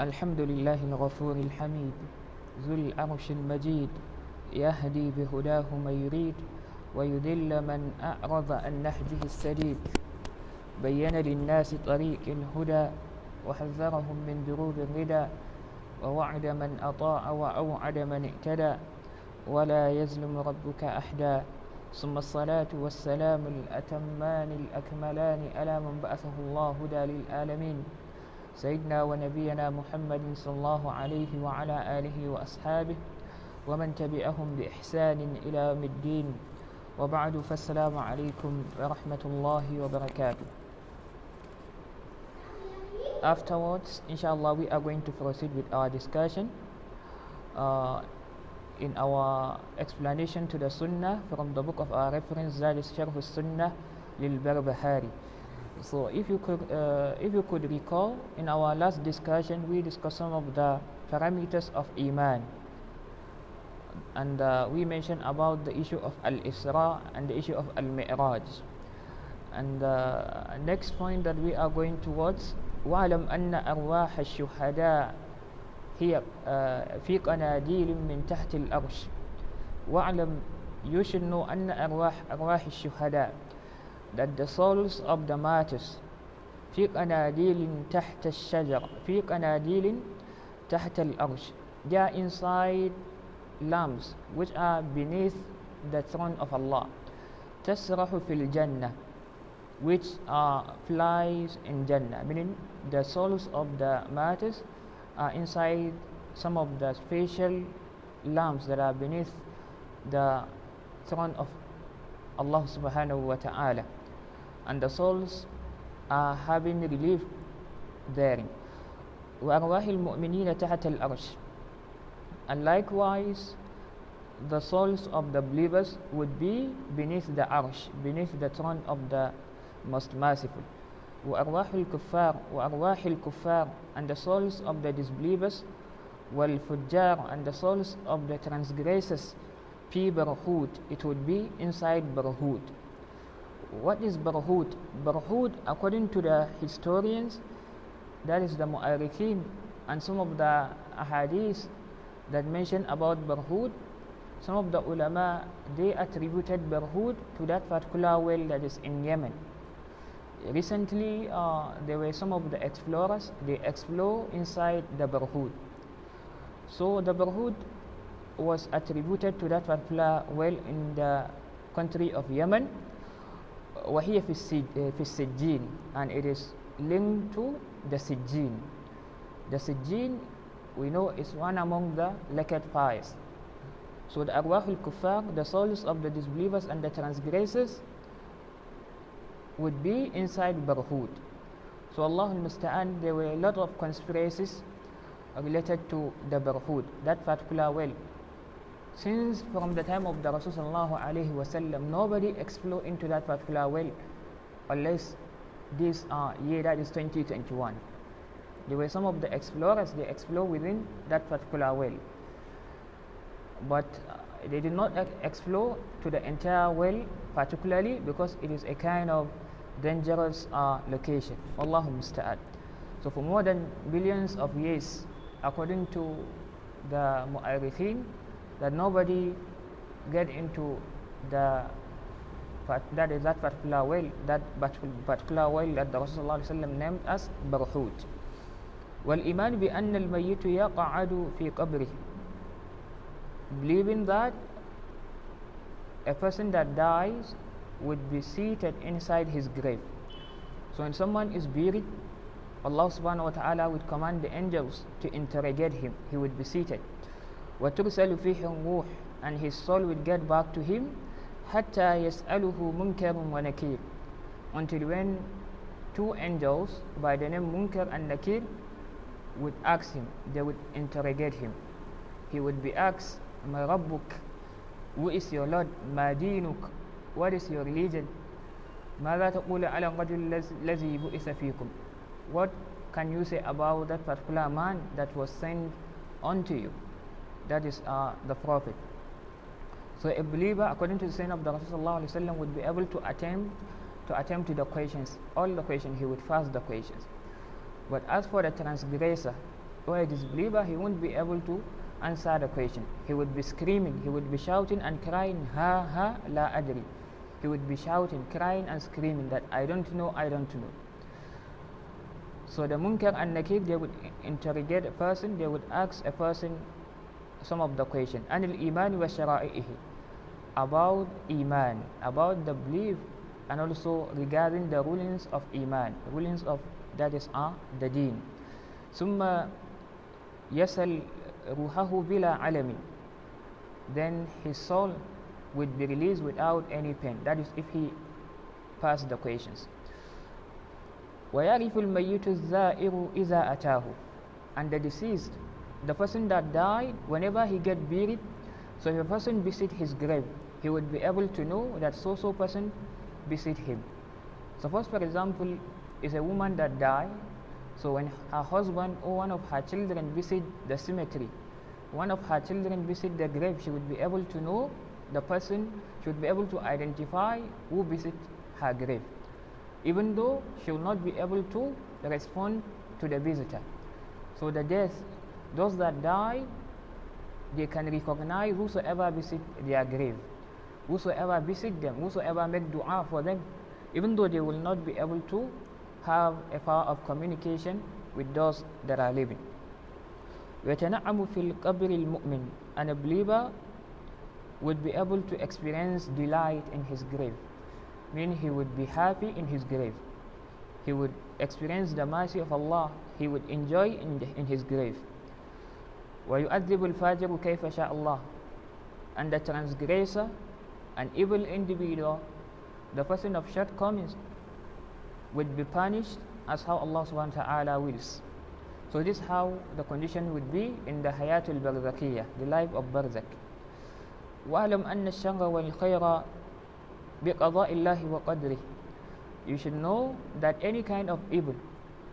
الحمد لله الغفور الحميد ذو العرش المجيد يهدي بهداه من يريد ويذل من أعرض عن نهجه السديد. بين للناس طريق الهدى وحذرهم من دروب الردى ووعد من أطاع وأوعد من اعتدى. ولا يظلم ربك أحدا. ثم الصلاة والسلام الأتمان الأكملان على من بعثه الله هدى للعالمين. سيدنا ونبينا محمد صلى الله عليه وعلى آله وأصحابه ومن تبعهم بإحسان إلى يوم الدين وبعد فالسلام عليكم ورحمة الله وبركاته Afterwards, inshallah, we are going to proceed with our discussion uh, in our explanation to the Sunnah from the book of our reference, that is Sharh Sunnah lil Barbahari. So, if you could, uh, if you could recall, in our last discussion, we discussed some of the parameters of Iman, and uh, we mentioned about the issue of Al Isra and the issue of Al Mi'raj. And the next point that we are going towards واعلم أن أرواح الشهداء هي في قناديل من تحت الأرش واعلم you should know أن أرواح أرواح الشهداء that the souls of the martyrs في قناديل تحت الشجر في قناديل تحت الأرش they are inside lamps which are beneath the throne of Allah تسرح في الجنة which are flies in Jannah, meaning the souls of the martyrs are inside some of the special lamps that are beneath the throne of Allah subhanahu wa ta'ala, and the souls are having relief therein. وأرواح المؤمنين تحت الأرش and likewise the souls of the believers would be beneath the arsh, beneath the throne of the most merciful وأرواح الكفار وأرواح الكفار and the souls of the disbelievers والفجار and the souls of the transgressors fi barhut it would be inside barhut what is barhut barhut according to the historians that is the Mu'arikhin and some of the ahadith that mention about barhut some of the ulama they attributed barhut to that particular well that is in yemen. Recently uh, there were some of the explorers they explore inside the barhut so the barhut was attributed to that particular well in the country of Yemen وهي في في السجين and it is linked to the Sijin the Sijin we know is one among the lacquered fires so the arwah al-kuffar the souls of the disbelievers and the transgressors would be inside Barhud. So Allah al-Musta'an, there were a lot of conspiracies related to the Barhud, that particular well. Since from the time of the Rasulullah nobody explored into that particular well unless this uh, year that is 2021. There were some of the explorers, they explore within that particular well. But uh, they did not explore to the entire well particularly because it is a kind of dangerous uh, location. Allahu musta'an. So for more than billions of years, according to the mu'arikhin, that nobody get into the that is that particular well, that particular well that the Rasulullah named as Barhut. والإيمان بأن الميت يقعد في قبره believing that a person that dies would be seated inside his grave. So when someone is buried, Allah subhanahu wa ta'ala would command the angels to interrogate him. He would be seated. وَتُرْسَلُ فِيهِ الروح And his soul would get back to him حَتَّى يَسْأَلُهُ مُنْكَرٌ وَنَكِيرٌ Until when two angels by the name Munkar and Nakir would ask him, they would interrogate him. He would be asked, مَا رَبُّكَ Who is your Lord? مَا دِينُكَ what is your religion ماذا تقول على الرجل الذي بؤس فيكم what can you say about that particular man that was sent unto you That is uh, the prophet so a believer according to the saying of the Rasulullah would be able to attempt to attempt the questions all the questions he would fast the questions but as for the transgressor or a disbeliever, he won't be able to answer the question. He would be screaming, he would be shouting and crying, Ha ha la adri. He would be shouting, crying and screaming that I don't know, I don't know. So the Munkar and Nakir, they would interrogate a person, they would ask a person some of the question. Anil iman wa shara'ihi. About iman, about the belief and also regarding the rulings of iman, rulings of that is uh, the deen. ثم يسل روحه بلا علم then his soul would be released without any pain that is if he passed the questions ويعرف الميت الزائر إذا أتاه and the deceased the person that died whenever he get buried so if a person visit his grave he would be able to know that so so person visit him suppose for example is a woman that died so when her husband or one of her children visit the cemetery one of her children visit the grave she would be able to know the person should be able to identify who visit her grave even though she will not be able to respond to the visitor. So the death, those that die, they can recognize whosoever visit their grave, whosoever visit them, whosoever make dua for them, even though they will not be able to have a power of communication with those that are living. ويتنعم في القبر المؤمن and a believer would be able to experience delight in his grave meaning he would be happy in his grave. He would experience the mercy of Allah. He would enjoy in, the, in his grave. وَيُؤَذِّبُ الْفَاجِرُ كَيْفَ شَاءَ اللَّهُ And the transgressor, an evil individual, the person of shortcomings, will be punished as how Allah subhanahu wa ta'ala wills. So this is how the condition would be in the Hayatul Barzakiyah, the life of Barzakh. أَنَّ الشَّرَّ وَالْخَيْرَ بِقَضَاءِ اللَّهِ وَقَدْرِهِ You should know that any kind of evil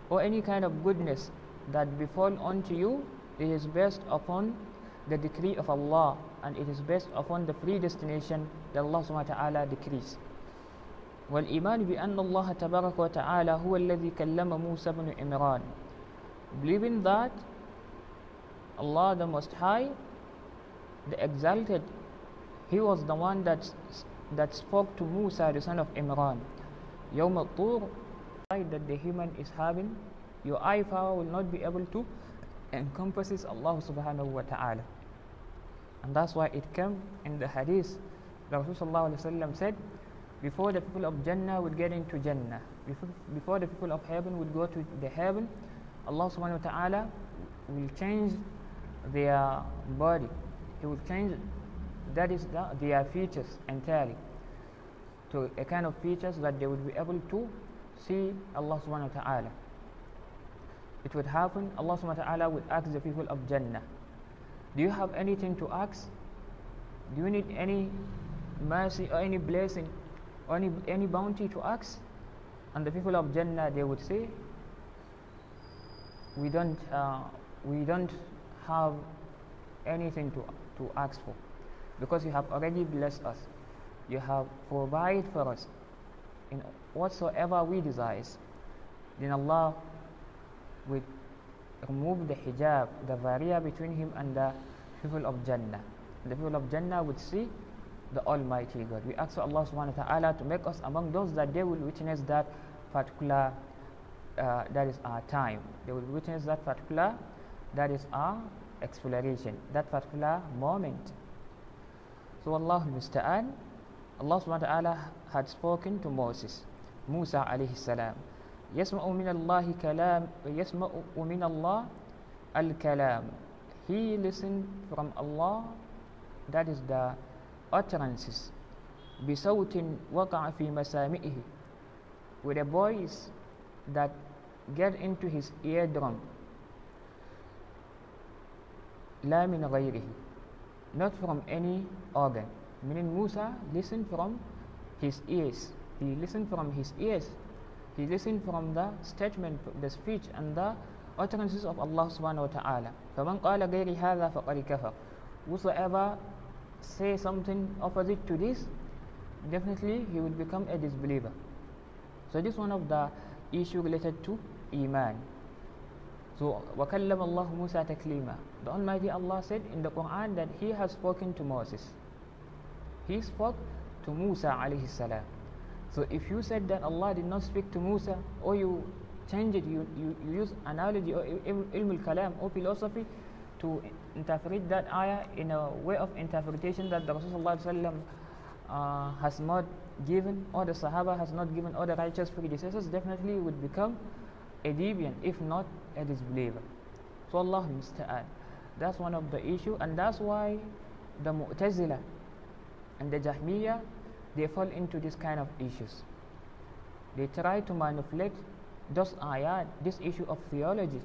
or any kind of goodness that befall unto you it is based upon the decree of Allah and it is based upon the predestination that Allah subhanahu wa ta'ala decrees. والإيمان بأن الله تبارك وتعالى هو الذي كلم موسى بن عمران believing that Allah the Most High the exalted he was the one that that spoke to Musa, the son of Imran. Yawm al-Tur, that the human is having, your eye power will not be able to encompasses Allah subhanahu wa ta'ala. And that's why it came in the hadith, the Rasulullah said, before the people of Jannah would get into Jannah, before, before the people of heaven would go to the heaven, Allah subhanahu wa ta'ala will change their body. He will change that is the, their features entirely to a kind of features that they would be able to see Allah subhanahu wa ta'ala. It would happen, Allah subhanahu wa ta'ala would ask the people of Jannah, Do you have anything to ask? Do you need any mercy or any blessing or any, any bounty to ask? And the people of Jannah, they would say, We don't, uh, we don't have anything to, to ask for because you have already blessed us. You have provided for us in whatsoever we desire. Then Allah will remove the hijab, the barrier between him and the people of Jannah. The people of Jannah would see the Almighty God. We ask Allah subhanahu wa ta'ala to make us among those that they will witness that particular uh, that is our time. They will witness that particular that is our exploration, that particular moment. So Allah musta'an, Allah subhanahu wa ta'ala had spoken to Moses, Musa alayhi salam. يسمع من الله كلام يسمع من الله الكلام He listened from Allah that is the utterances بصوت وقع في مسامعه with a voice that get into his eardrum لا من غيره not from any organ. Meaning Musa listened from his ears. He listened from his ears. He listened from the statement, the speech and the utterances of Allah subhanahu wa ta'ala. فَمَنْ قَالَ غَيْرِ هَذَا فَقَدْ كَفَرْ Whosoever say something opposite to this, definitely he will become a disbeliever. So this is one of the issue related to Iman. So, وَكَلَّمَ اللَّهُ مُوسَى تَكْلِيمًا The Almighty Allah said in the Quran that He has spoken to Moses. He spoke to Musa alayhi salam. So if you said that Allah did not speak to Musa, or you change it, you, you, you use analogy or ilm al-kalam or philosophy to interpret that ayah in a way of interpretation that the Rasulullah uh, has not given or the Sahaba has not given or the righteous predecessors, definitely would become a deviant, if not a disbeliever. So Allah musta'an. That's one of the issue and that's why the Mu'tazila and the Jahmiyyah they fall into this kind of issues. They try to manipulate those ayat, this issue of theology.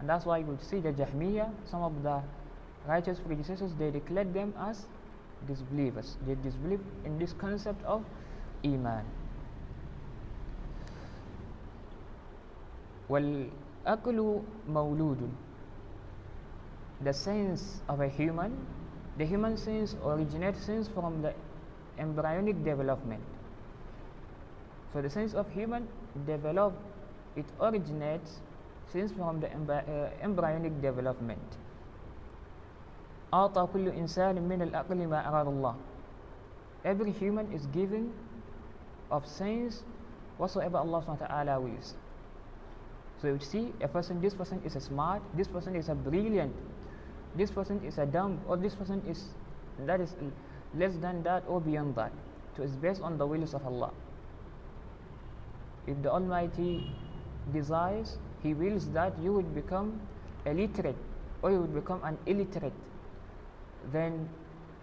And that's why you would see the Jahmiyyah, some of the righteous predecessors, they declared them as disbelievers. They disbelieve in this concept of Iman. والأكل مولود the sense of a human the human sense originates since from the embryonic development so the sense of human develop it originates since from the uh, embryonic development أعطى كل إنسان من الأقل ما أراد الله every human is given of sense whatsoever Allah SWT wills so you see a person, this person is a smart, this person is a brilliant, this person is a dumb, or this person is that is less than that or beyond that. So it's based on the wills of Allah. If the Almighty desires, He wills that you would become illiterate or you would become an illiterate, then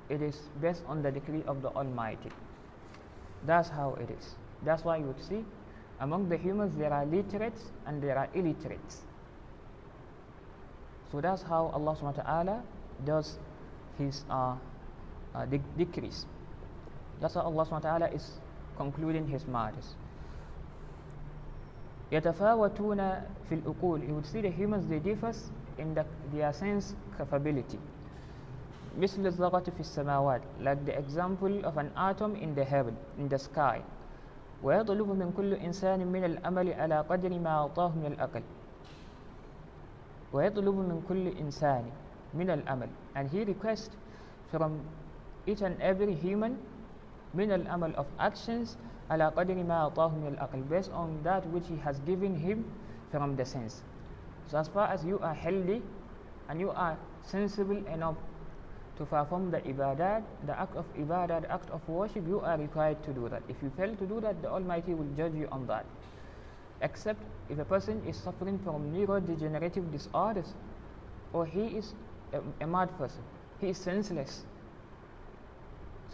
it is based on the decree of the Almighty. That's how it is. That's why you would see among the humans there are literates and there are illiterates so that's how Allah subhanahu wa ta'ala does his uh, uh, decrees that's how Allah ta'ala is concluding his matters يتفاوتون في الأقول you would see the humans they differ in the, their sense capability مثل الزغة في السماوات like the example of an atom in the heaven in the sky ويطلب من كل إنسان من الأمل على قدر ما أعطاه من الأقل ويطلب من كل إنسان من الأمل and he requests from each and every human min al amal of actions ala qadri ma min al aql based on that which he has given him from the sense. So as far as you are healthy and you are sensible enough to perform the ibadat the act of ibadat the act of worship you are required to do that. If you fail to do that the almighty will judge you on that. Except if a person is suffering from neurodegenerative disorders or he is a, a mad person he is senseless.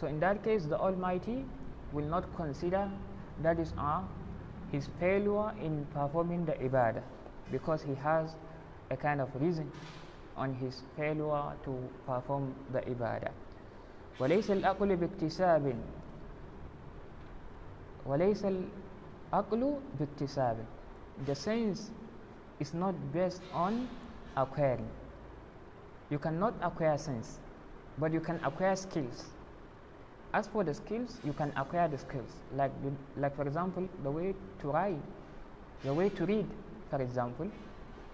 So in that case, the Almighty will not consider that is uh, his failure in performing the ibadah, because he has a kind of reason on his failure to perform the ibadah وليس الأقل باكتساب وليس الأقل باكتساب the sense is not based on acquiring you cannot acquire sense but you can acquire skills as for the skills you can acquire the skills. Like like for example the way to write the way to read for example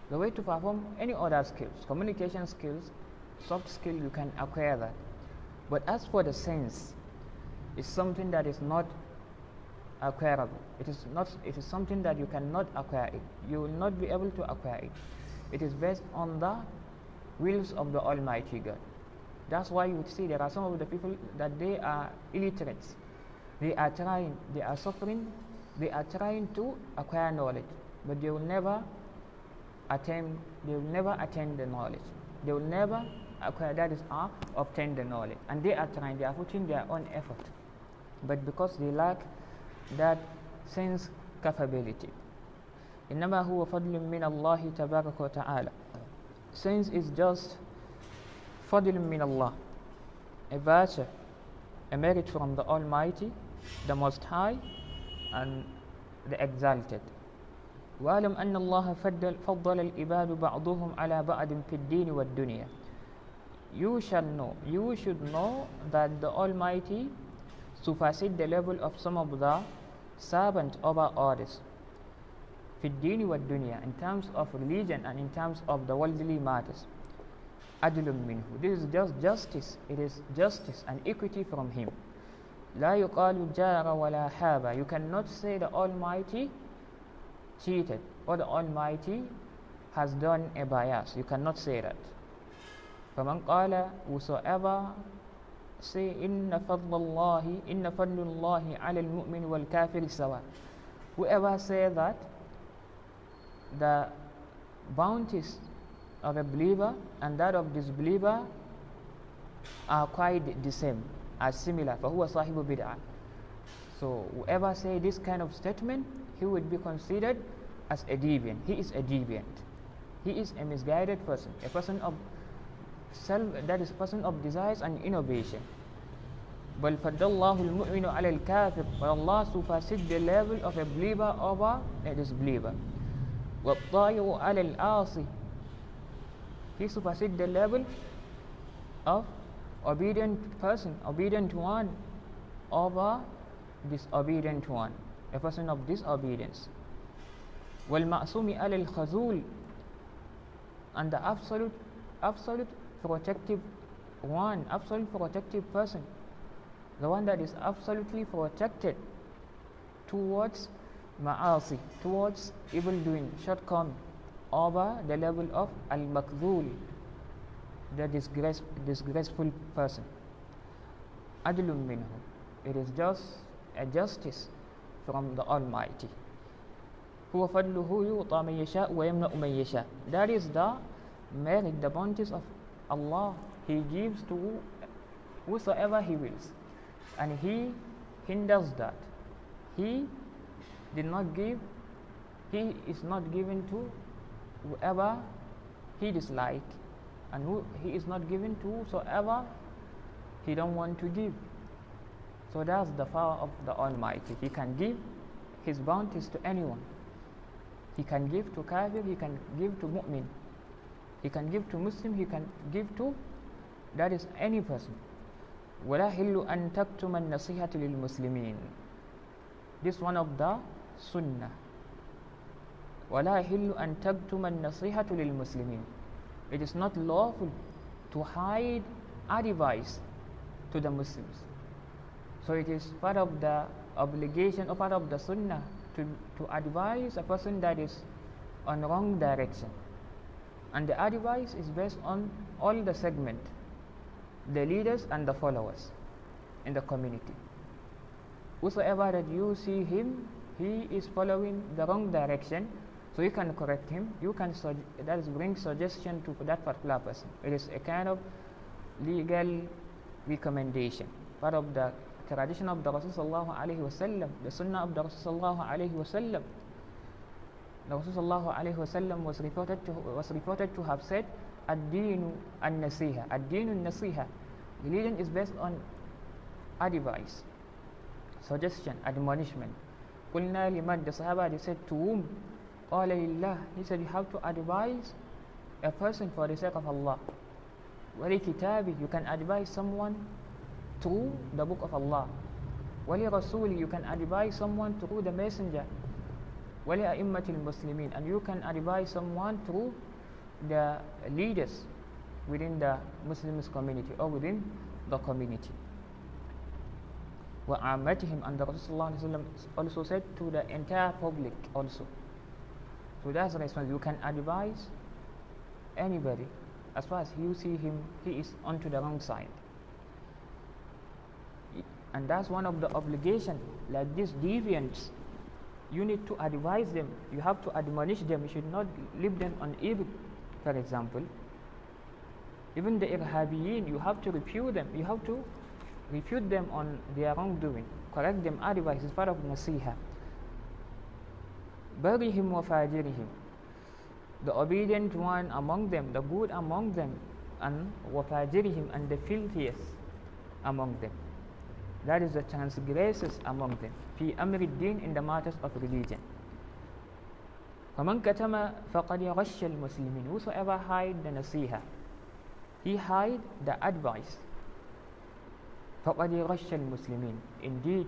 the way to perform any other skills communication skills soft skill you can acquire that. But as for the sense it's something that is not acquirable. It is not it is something that you cannot acquire it. You will not be able to acquire it. It is based on the wills of the almighty god that's why you would see there are some of the people that they are illiterate they are trying they are suffering they are trying to acquire knowledge but they will never attain they will never attain the knowledge they will never acquire that is uh, obtain the knowledge and they are trying they are putting their own effort but because they lack that sense capability إنما هو فضل من الله تبارك وتعالى sense is just فضل من الله a virtue a merit from the Almighty the Most High and the Exalted واعلم أن الله فضل, فضل العباد بعضهم على بعض في الدين والدنيا you shall know you should know that the Almighty supersede the level of some of the servants over others في الدين والدنيا in terms of religion and in terms of the worldly matters عدل منه this is just justice it is justice and equity from him لا يقال جار ولا حاب you cannot say the Almighty cheated or the Almighty has done a bias you cannot say that فمن قال whosoever say إن فضل الله إن فضل الله على المؤمن والكافر سواء whoever say that the bounties of a believer and that of disbeliever are quite the same are similar فهو صاحب بدعة so whoever say this kind of statement he would be considered as a deviant he is a deviant he is a misguided person a person of self that is a person of desires and innovation بل فضل الله المؤمن على الكافر but Allah supersedes the level of a believer over a disbeliever والطائع على العاصي he supersedes the level of obedient person obedient one over disobedient one a person of disobedience والمعصوم على الخذول and the absolute absolute protective one absolute protective person the one that is absolutely protected towards ma'asi towards evil doing shortcoming over the level of al-makdhul the disgrace, disgraceful person adlun minhu it is just a justice from the almighty هو فضله يعطى من يشاء ويمنع من يشاء that is the merit the bounties of Allah he gives to whosoever he wills and he hinders that he did not give he is not given to whoever he dislike and who he is not given to whosoever he don't want to give so that's the power of the almighty he can give his bounties to anyone he can give to kafir he can give to mu'min he can give to muslim he can give to that is any person ولا حل أن تكتم النصيحة للمسلمين this one of the sunnah ولا يحل أن تكتم النصيحة للمسلمين it is not lawful to hide advice to the Muslims so it is part of the obligation or part of the sunnah to, to advise a person that is on wrong direction and the advice is based on all the segment the leaders and the followers in the community whosoever that you see him he is following the wrong direction so you can correct him you can that is bring suggestion to that particular person it is a kind of legal recommendation part of the tradition of the Rasul sallallahu alaihi wasallam the sunnah of the Rasul sallallahu alaihi wasallam the Rasul sallallahu alaihi wasallam was reported to was reported to have said ad-dinu an-nasiha ad-dinu an-nasiha religion is based on advice suggestion admonishment قلنا لمن the Sahaba they said to whom قال لله he said you have to advise a person for the sake of Allah ولكتابه you can advise someone through the book of Allah ولرسوله you can advise someone through the messenger ولأئمة المسلمين and you can advise someone through the leaders within the Muslims community or within the community وعامتهم and the Rasulullah also said to the entire public also so that's the response you can advise anybody. As far as you see him he is onto the wrong side. And that's one of the obligation. Like these deviants you need to advise them. You have to admonish them. You should not leave them on evil. For example even the irhabiyin you have to refute them. You have to refute them on their wrongdoing. Correct them. Advice is part of nasiha barihim wa fajirihim the obedient one among them the good among them and wa fajirihim and the filthiest among them that is the transgressors among them في أمر الدين in the matters of religion فمن كتم فقد غش المسلمين whosoever hide the nasiha he hide the advice فقد غش المسلمين indeed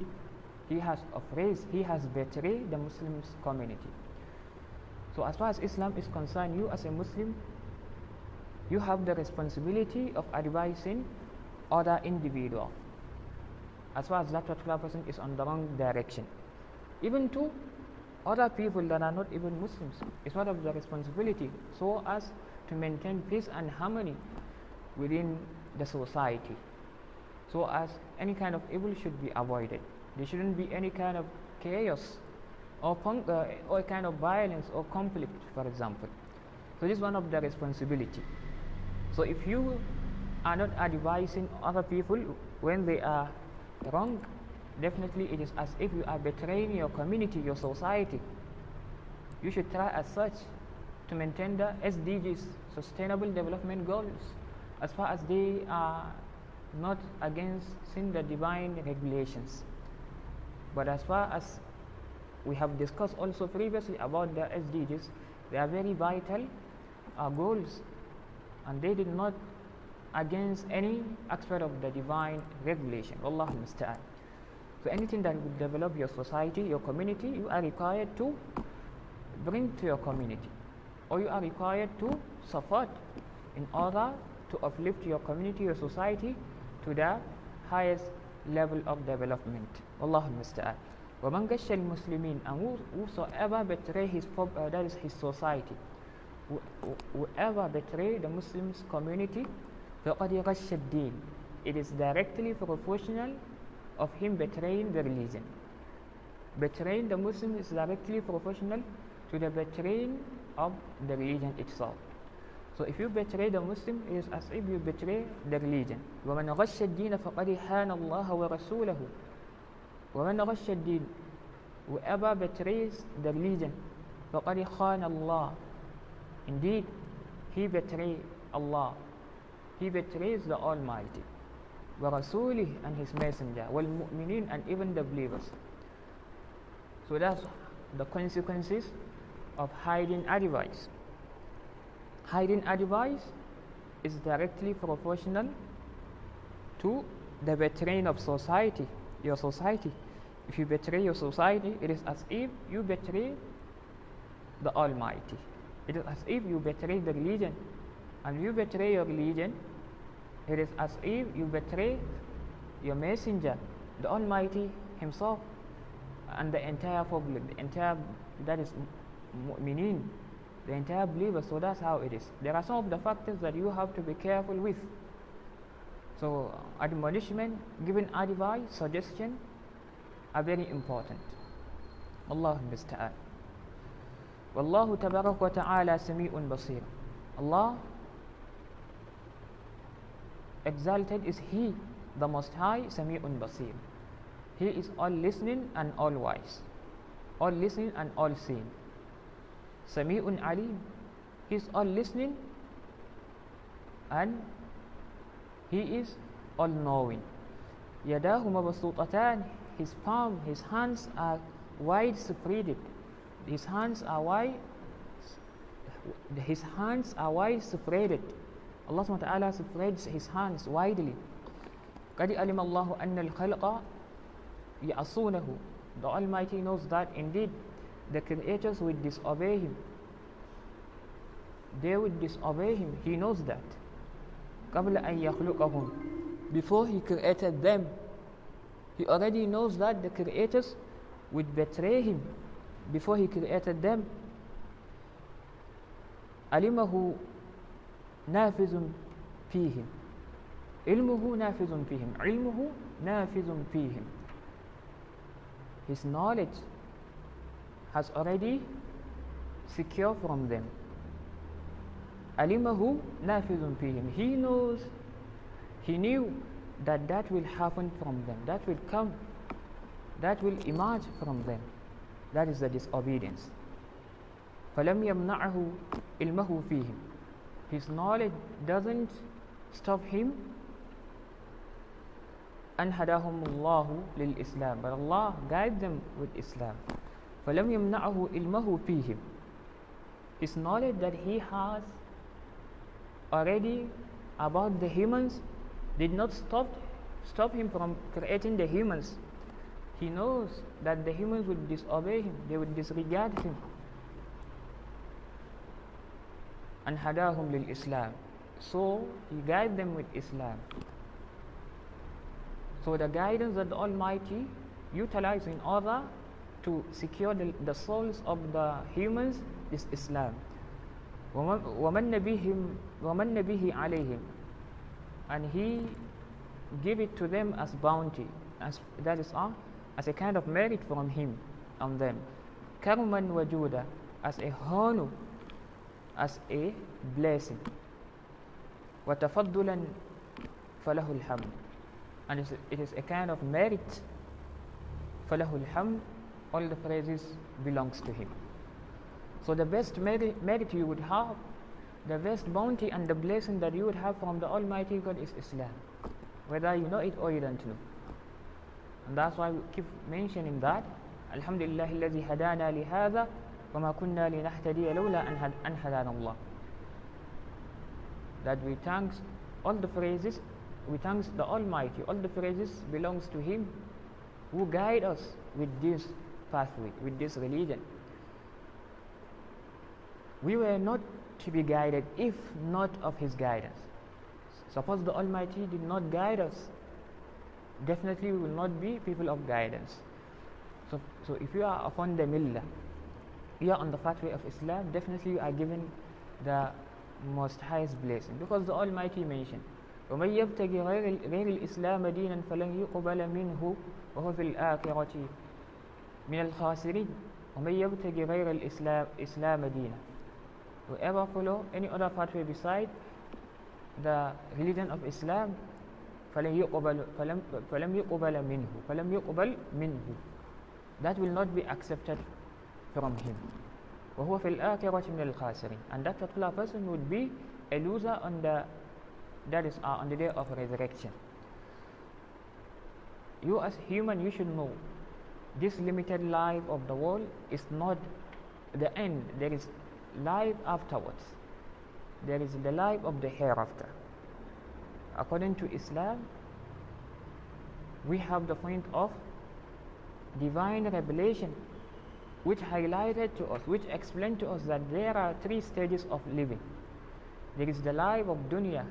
he has oppressed he has betrayed the Muslims community So, as far as Islam is concerned, you as a Muslim, you have the responsibility of advising other individual as far as that particular person is on the wrong direction. Even to other people that are not even Muslims, it's part of the responsibility so as to maintain peace and harmony within the society. So as any kind of evil should be avoided. There shouldn't be any kind of chaos or, uh, or kind of violence or conflict, for example. So this is one of the responsibility. So if you are not advising other people when they are wrong, definitely it is as if you are betraying your community, your society. You should try as such to maintain the SDGs, Sustainable Development Goals, as far as they are not against sin the divine regulations. But as far as we have discussed also previously about the SDGs, they are very vital uh, goals and they did not against any aspect of the divine regulation. Allah musta'an. So anything that would develop your society, your community, you are required to bring to your community or you are required to support in order to uplift your community, your society to the highest level of development. Allah musta'an. ومن غش المسلمين and whosoever betray his uh, that is his society whoever betray the Muslims community فقد غش الدين it is directly proportional of him betraying the religion betraying the Muslims is directly proportional to the betraying of the religion itself so if you betray the Muslim it is as if you betray the religion ومن غش الدين فقد حان الله ورسوله ومن غش الدين whoever betrays the religion فقد خان الله indeed he betrayed Allah he betrays the Almighty ورسوله and his messenger والمؤمنين and even the believers so that's the consequences of hiding advice hiding advice is directly proportional to the betraying of society your society if you betray your society it is as if you betray the almighty it is as if you betray the religion and you betray your religion it is as if you betray your messenger, the Almighty Himself, and the entire public, the entire that is mu'minin, the entire believers. So that's how it is. There are some of the factors that you have to be careful with. So, admonishment given advice, suggestion are very important. Allahu musta'an. Wallahu tabarak wa ta'ala sami'un basir. Allah exalted is He, the Most High, sami'un basir. He is all listening and all wise, all listening and all seeing. Sami'un alim, He is all listening and He is all knowing. Yadahu mabsutatan, His palm, His hands are wide spreaded. His hands are wide. His hands are wide spreaded. Allah SWT spreads His hands widely. قد علم الله أن الخلق يعصونه The Almighty knows that indeed the creators will disobey Him. They will disobey Him. He knows that. قبل أن يخلقهم Before He created them, He already knows that the creators would betray Him before He created them. علمه نافذ فيهم علمه نافذ فيهم علمه نافذ فيهم his knowledge has already secure from them علمه نافذ فيهم he knows he knew that that will happen from them that will come that will emerge from them that is the disobedience فلم يمنعه علمه فيهم his knowledge doesn't stop him أن هداهم الله للإسلام but Allah guide them with Islam فلم يمنعه علمه فيهم his knowledge that he has already about the humans did not stop stop him from creating the humans he knows that the humans would disobey him they would disregard him and hadahum lil Islam. So He guided them with Islam. So the guidance that the Almighty utilized in order to secure the, the souls of the humans is Islam. وَمَنَّ بِهِمْ وَمَنَّ بِهِ عَلَيْهِمْ And He give it to them as bounty, as that is all, as a kind of merit from Him on them. كَرْمًا وَجُودًا As a honor, as a blessing. وَتَفَضُّلًا فَلَهُ الْحَمْدُ And it is, it is a kind of merit. فَلَهُ الْحَمْدُ All the praises belongs to Him. So the best merit, merit you would have, the best bounty and the blessing that you would have from the Almighty God is Islam. Whether you know it or you don't know. And that's why we keep mentioning that. Alhamdulillah الذي هدانا لهذا وما كنا لنهتدي لولا أن هدانا الله. That we thank all the phrases, we thank the Almighty. All the phrases belongs to Him who guide us with this pathway, with this religion. We were not to be guided if not of His guidance. Suppose the Almighty did not guide us, definitely we will not be people of guidance. So, so if you are upon the millah, you are on the pathway of Islam, definitely you are given the most highest blessing because the Almighty mentioned ومن يبتغي غير, غير الإسلام دينا فلن يقبل منه وهو في الآخرة من الخاسرين ومن يبتغي غير الإسلام إسلام دينا whoever follow any other pathway beside the religion of Islam فلم يقبل فلم, فلم يقبل منه فلم يقبل منه that will not be accepted from him وهو في الآخرة من الخاسرين and that particular person would be a loser on the that is uh, on the day of resurrection you as human you should know this limited life of the world is not the end there is life afterwards. There is the life of the hereafter. According to islam we have the point of divine revelation which highlighted to us which explained to us that there are three stages of living. There is the life of dunya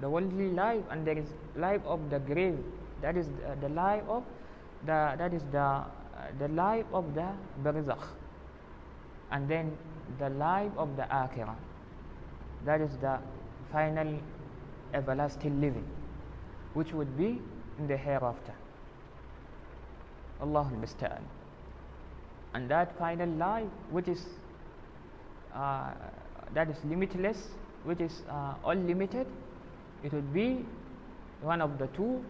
the worldly life and there is life of the grave. That is the, the life of the that is the the life of the barzakh and then the life of the akhirah that is the final everlasting living which would be in the hereafter. Allah musta'an and that final life which is uh, that is limitless which is uh, unlimited it would be one of the two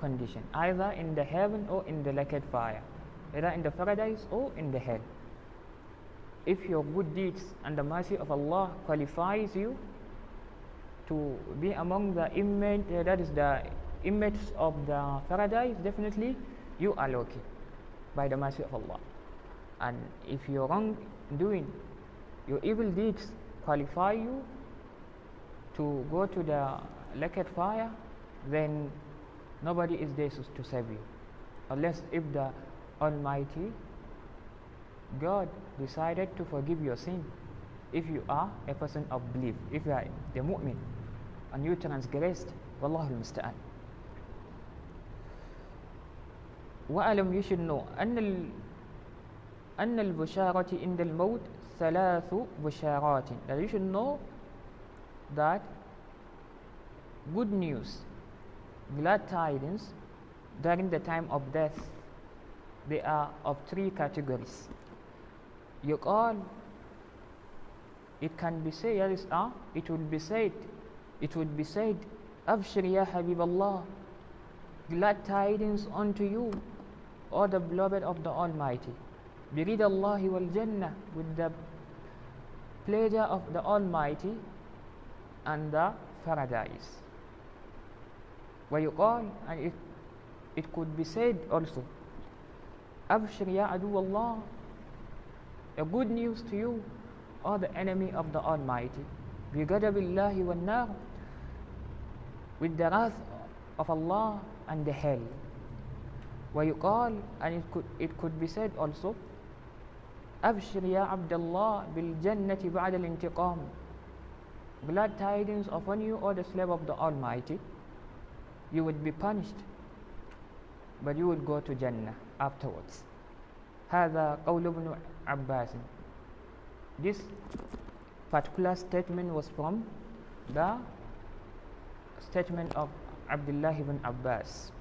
conditions either in the heaven or in the lake fire either in the paradise or in the hell if your good deeds and the mercy of Allah qualifies you to be among the inmates, uh, that is the inmates of the paradise definitely you are lucky by the mercy of Allah. And if your wrong doing your evil deeds qualify you to go to the lake fire then nobody is there to save you unless if the almighty god decided to forgive your sin if you are a person of belief if you are the mu'min and you transgressed wallahu musta'an واعلم you should know أن ال أن البشارة عند الموت ثلاث بشارات that you should know that good news glad tidings during the time of death they are of three categories يقال it can be said yes, uh, it will be said it would be said أبشر يا حبيب الله glad tidings unto you O the beloved of the Almighty بريد الله والجنة with the pleasure of the Almighty and the paradise ويقال and it, it could be said also أبشر يا عدو الله a good news to you or the enemy of the Almighty بغضب الله والنار with the wrath of Allah and the hell ويقال and it could, it could be said also أبشر يا عبد الله بالجنة بعد الانتقام glad tidings upon you, O the slave of the Almighty, you would be punished, but you would go to Jannah afterwards. هذا قول ابن عباس This particular statement was from the statement of Abdullah ibn Abbas.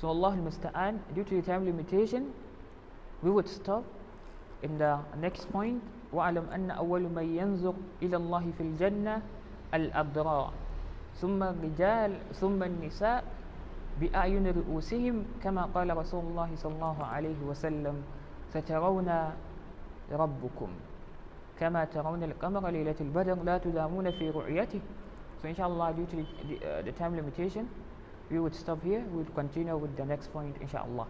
So Allah al-Musta'an, due to the time limitation, we would stop in the next point واعلم أن أول من ينظر إلى الله في الجنة الأبرار ثم الرجال ثم النساء بأعين رؤوسهم كما قال رسول الله صلى الله عليه وسلم سترون ربكم. كما ترون القمر ليلة البدر لا تدامون في رؤيته. So inshallah due to the, uh, the time limitation we would stop here. We would continue with the next point inshallah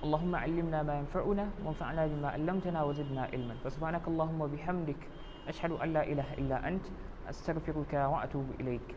اللهم علمنا ما ينفعنا وانفعنا بما علمتنا وزدنا علما. فسبحانك اللهم وبحمدك أشهد أن لا إله إلا أنت أستغفرك وأتوب إليك.